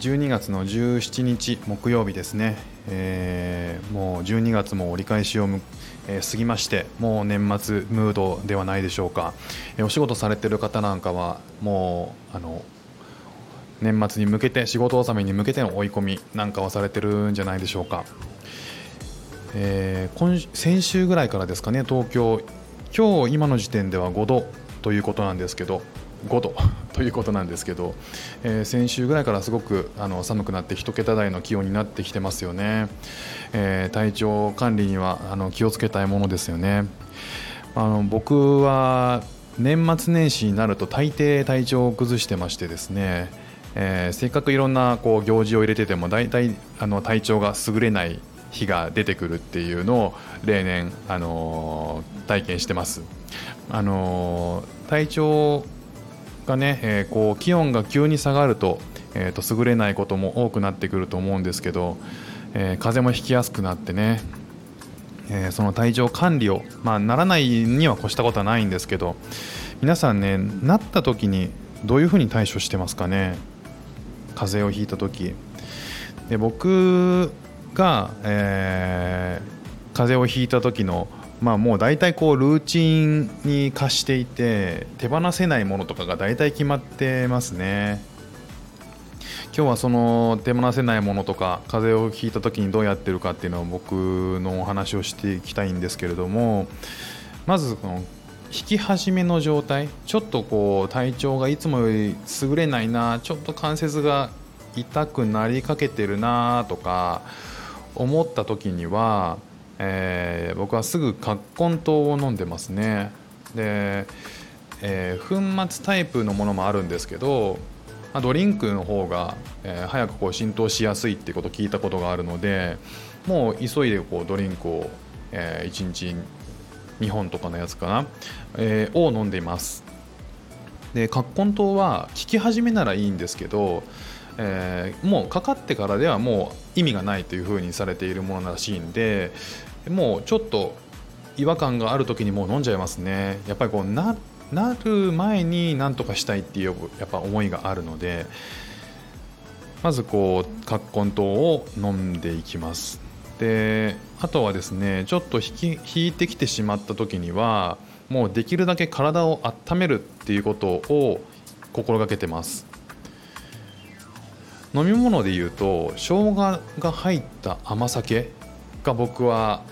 12月の17日木曜日ですね、えー、もう12月も折り返しをえー、過ぎましてもう年末ムードではないでしょうか、えー、お仕事されてる方なんかはもうあの年末に向けて仕事納めに向けての追い込みなんかはされてるんじゃないでしょうか、えー、今先週ぐらいからですかね東京。今日今の時点では5度ということなんですけど5度ということなんですけど、えー、先週ぐらいからすごくあの寒くなって1桁台の気温になってきてますよね、えー、体調管理にはあの気をつけたいものですよね。あの僕は年末年始になると大抵体調を崩してましてですね、えー、せっかくいろんなこう行事を入れてても大体あの体調が優れない日が出てくるっていうのを例年、あの体験してます。あの体調がね、えー、こう気温が急に下がると,、えー、と優れないことも多くなってくると思うんですけど、えー、風邪もひきやすくなってね、えー、その体調管理を、まあ、ならないには越したことはないんですけど皆さんねなった時にどういうふうに対処してますかね。風邪をひいた時。で僕が、えー、風邪をひいた時のまあ、もう大体こうルーチンに課していて手放せないものとかが大体決まってますね。今日はその手放せないものとか風邪をひいた時にどうやってるかっていうのを僕のお話をしていきたいんですけれどもまずこの引き始めの状態ちょっとこう体調がいつもより優れないなちょっと関節が痛くなりかけてるなとか思った時にはえー、僕はすぐ葛根糖を飲んでますね。で、えー、粉末タイプのものもあるんですけど、まあ、ドリンクの方が、えー、早くこう浸透しやすいってこと聞いたことがあるのでもう急いでこうドリンクを、えー、1日2本とかのやつかな、えー、を飲んでいます。で葛根糖は効き始めならいいんですけどえー、もうかかってからではもう意味がないというふうにされているものらしいんでもうちょっと違和感がある時にもう飲んじゃいますね。やっぱりこうなる前に何とかしたいっていうやっぱ思いがあるのでまずこう葛根糖を飲んでいきます。であとはですねちょっと引き引いてきてしまった時にはもうできるだけ体を温めるっていうことを心がけてます。飲み物でいうと生姜が入った甘酒が僕は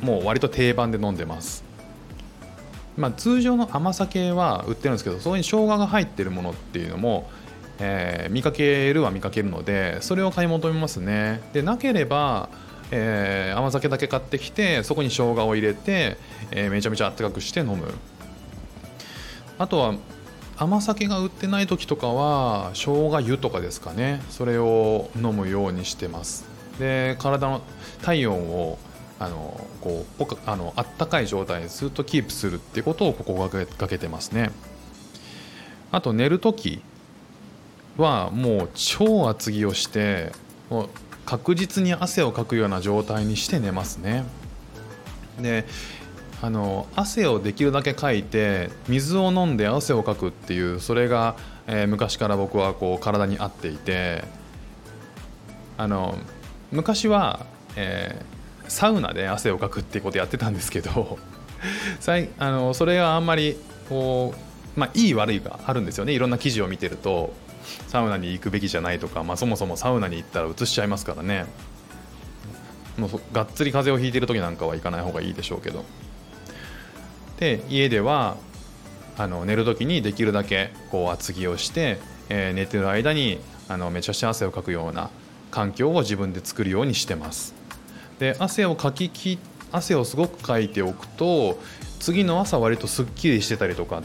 もう割と定番で飲んでます。まあ、通常の甘酒は売ってるんですけどそこに生姜が入ってるものっていうのも、えー、見かけるは見かけるのでそれを買い求めますね。でなければ、えー、甘酒だけ買ってきてそこに生姜を入れて、えー、めちゃめちゃあったかくして飲む。あとは甘酒が売ってない時とかは生姜湯とかですかね。それを飲むようにしてます。で体の体温をあのこうあのあったかい状態にずっとキープするっていうことを心がけてますね。あと寝る時はもう超厚着をしてもう確実に汗をかくような状態にして寝ますね。であの汗をできるだけかいて水を飲んで汗をかくっていうそれが、えー、昔から僕はこう体に合っていてあの昔は、えー、サウナで汗をかくっていうことやってたんですけど あのそれはあんまりこう、まあ、いい悪いがあるんですよね。いろんな記事を見てるとサウナに行くべきじゃないとか、まあ、そもそもサウナに行ったらうつしちゃいますからね。もうがっつり風邪をひいてる時なんかは行かない方がいいでしょうけど。で家ではあの寝る時にできるだけこう厚着をして、えー、寝てる間にあのめちゃくちゃ汗をかくような環境を自分で作るようにしてます。で汗をかきき汗をすごくかいておくと次の朝割とすっきりしてたりとか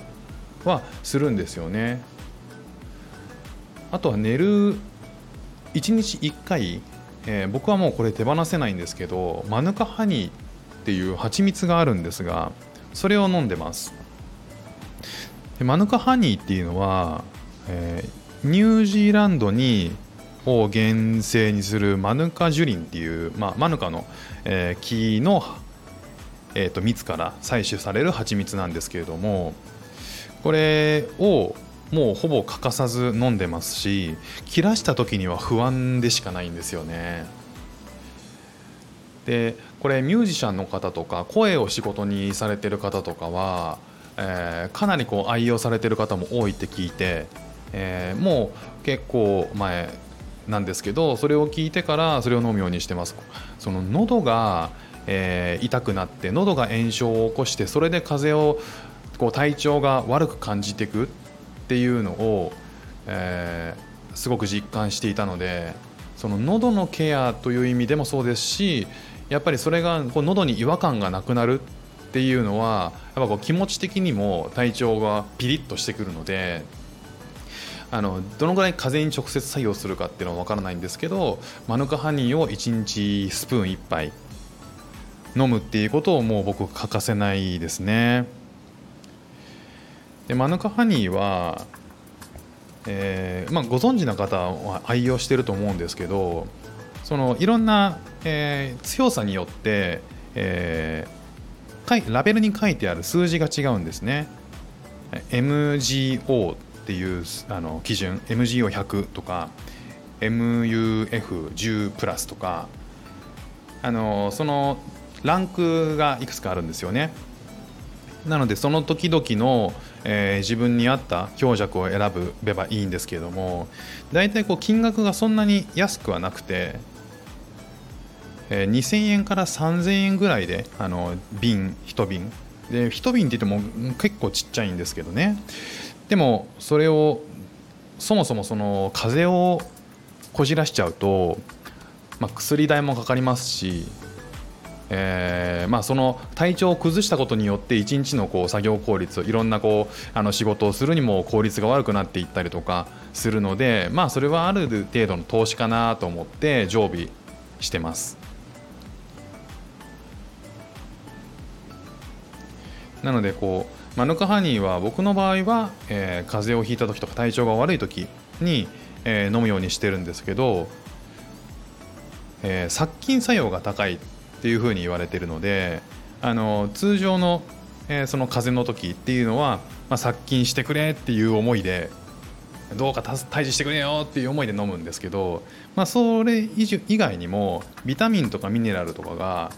はするんですよね。あとは寝る1日1回、えー、僕はもうこれ手放せないんですけどマヌカハニーっていう蜂蜜があるんですがそれを飲んでます。でマヌカハニーっていうのは、えー、ニュージーランドにを原生にするマヌカジュリンっていう、まあ、マヌカの、えー、木の、えーと、蜜から採取される蜂蜜なんですけれどもこれをもうほぼ欠かさず飲んでますし切らした時には不安でしかないんですよね。でこれミュージシャンの方とか声を仕事にされてる方とかは、えー、かなりこう愛用されてる方も多いって聞いて、えー、もう結構前なんですけどそれを聞いてからそれを飲むようにしてます。その喉が、えー、痛くなって喉が炎症を起こしてそれで風邪をこう体調が悪く感じていくっていうのを、えー、すごく実感していたのでその喉のケアという意味でもそうですしやっぱりそれがこう喉に違和感がなくなるっていうのはやっぱこう気持ち的にも体調がピリッとしてくるのであのどのぐらい風に直接作用するかっていうのは分からないんですけどマヌカハニーを1日スプーン1杯飲むっていうことをもう僕欠かせないですね。でマヌカハニーは、えーまあ、ご存知の方は愛用してると思うんですけどそのいろんな、えー、強さによって、えー、ラベルに書いてある数字が違うんですね。MGO っていうあの基準。MGO100 とか MUF10 プラスとかあのそのランクがいくつかあるんですよね。なのでその時々の、えー、自分に合った強弱を選べばいいんですけれども大体こう金額がそんなに安くはなくて、えー、2000円から3000円ぐらいであの瓶1瓶。で1瓶って言っても結構ちっちゃいんですけどね。でもそれをそもそもその風邪をこじらしちゃうと、まあ、薬代もかかりますし、えーまあ、その体調を崩したことによって一日のこう作業効率いろんなこうあの仕事をするにも効率が悪くなっていったりとかするので、まあ、それはある程度の投資かなと思って常備してます。なのでこうマヌカハニーは僕の場合は、えー、風邪をひいた時とか体調が悪い時に、えー、飲むようにしてるんですけど、えー、殺菌作用が高いっていうふうに言われてるのであの通常の、えー、その風邪の時っていうのは、まあ、殺菌してくれっていう思いでどうか退治してくれよっていう思いで飲むんですけど、まあ、それ以外にもビタミンとかミネラルとかが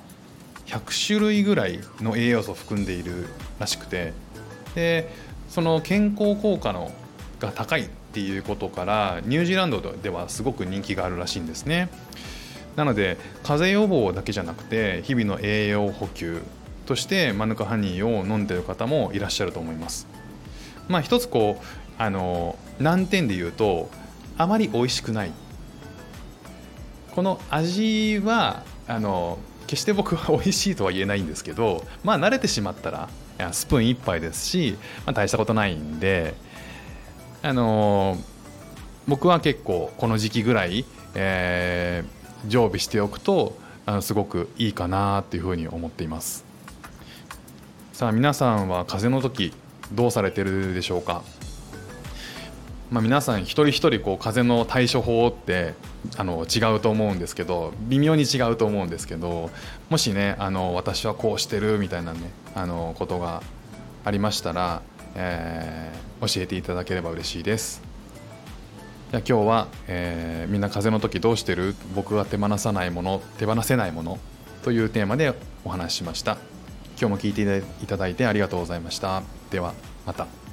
100種類ぐらいの栄養素を含んでいるらしくてでその健康効果のが高いっていうことからニュージーランドではすごく人気があるらしいんですね。なので風邪予防だけじゃなくて日々の栄養補給としてマヌカハニーを飲んでる方もいらっしゃると思います。まあ一つこうあの難点で言うとあまり美味しくない。この味はあの決して僕は美味しいとは言えないんですけどまあ慣れてしまったらスプーン1杯ですし、まあ、大したことないんであのー、僕は結構この時期ぐらい、えー、常備しておくとあのすごくいいかなっていうふうに思っています。さあ皆さんは風邪の時どうされてるでしょうか？まあ、皆さん一人一人こう風邪の対処法ってあの違うと思うんですけど微妙に違うと思うんですけどもしねあの私はこうしてるみたいなねあのことがありましたら、えー、教えていただければ嬉しいです。じゃ今日は、えー、みんな風邪の時どうしてる？僕が手放さないもの手放せないものというテーマでお話ししました。今日も聞いていただいてありがとうございました。ではまた。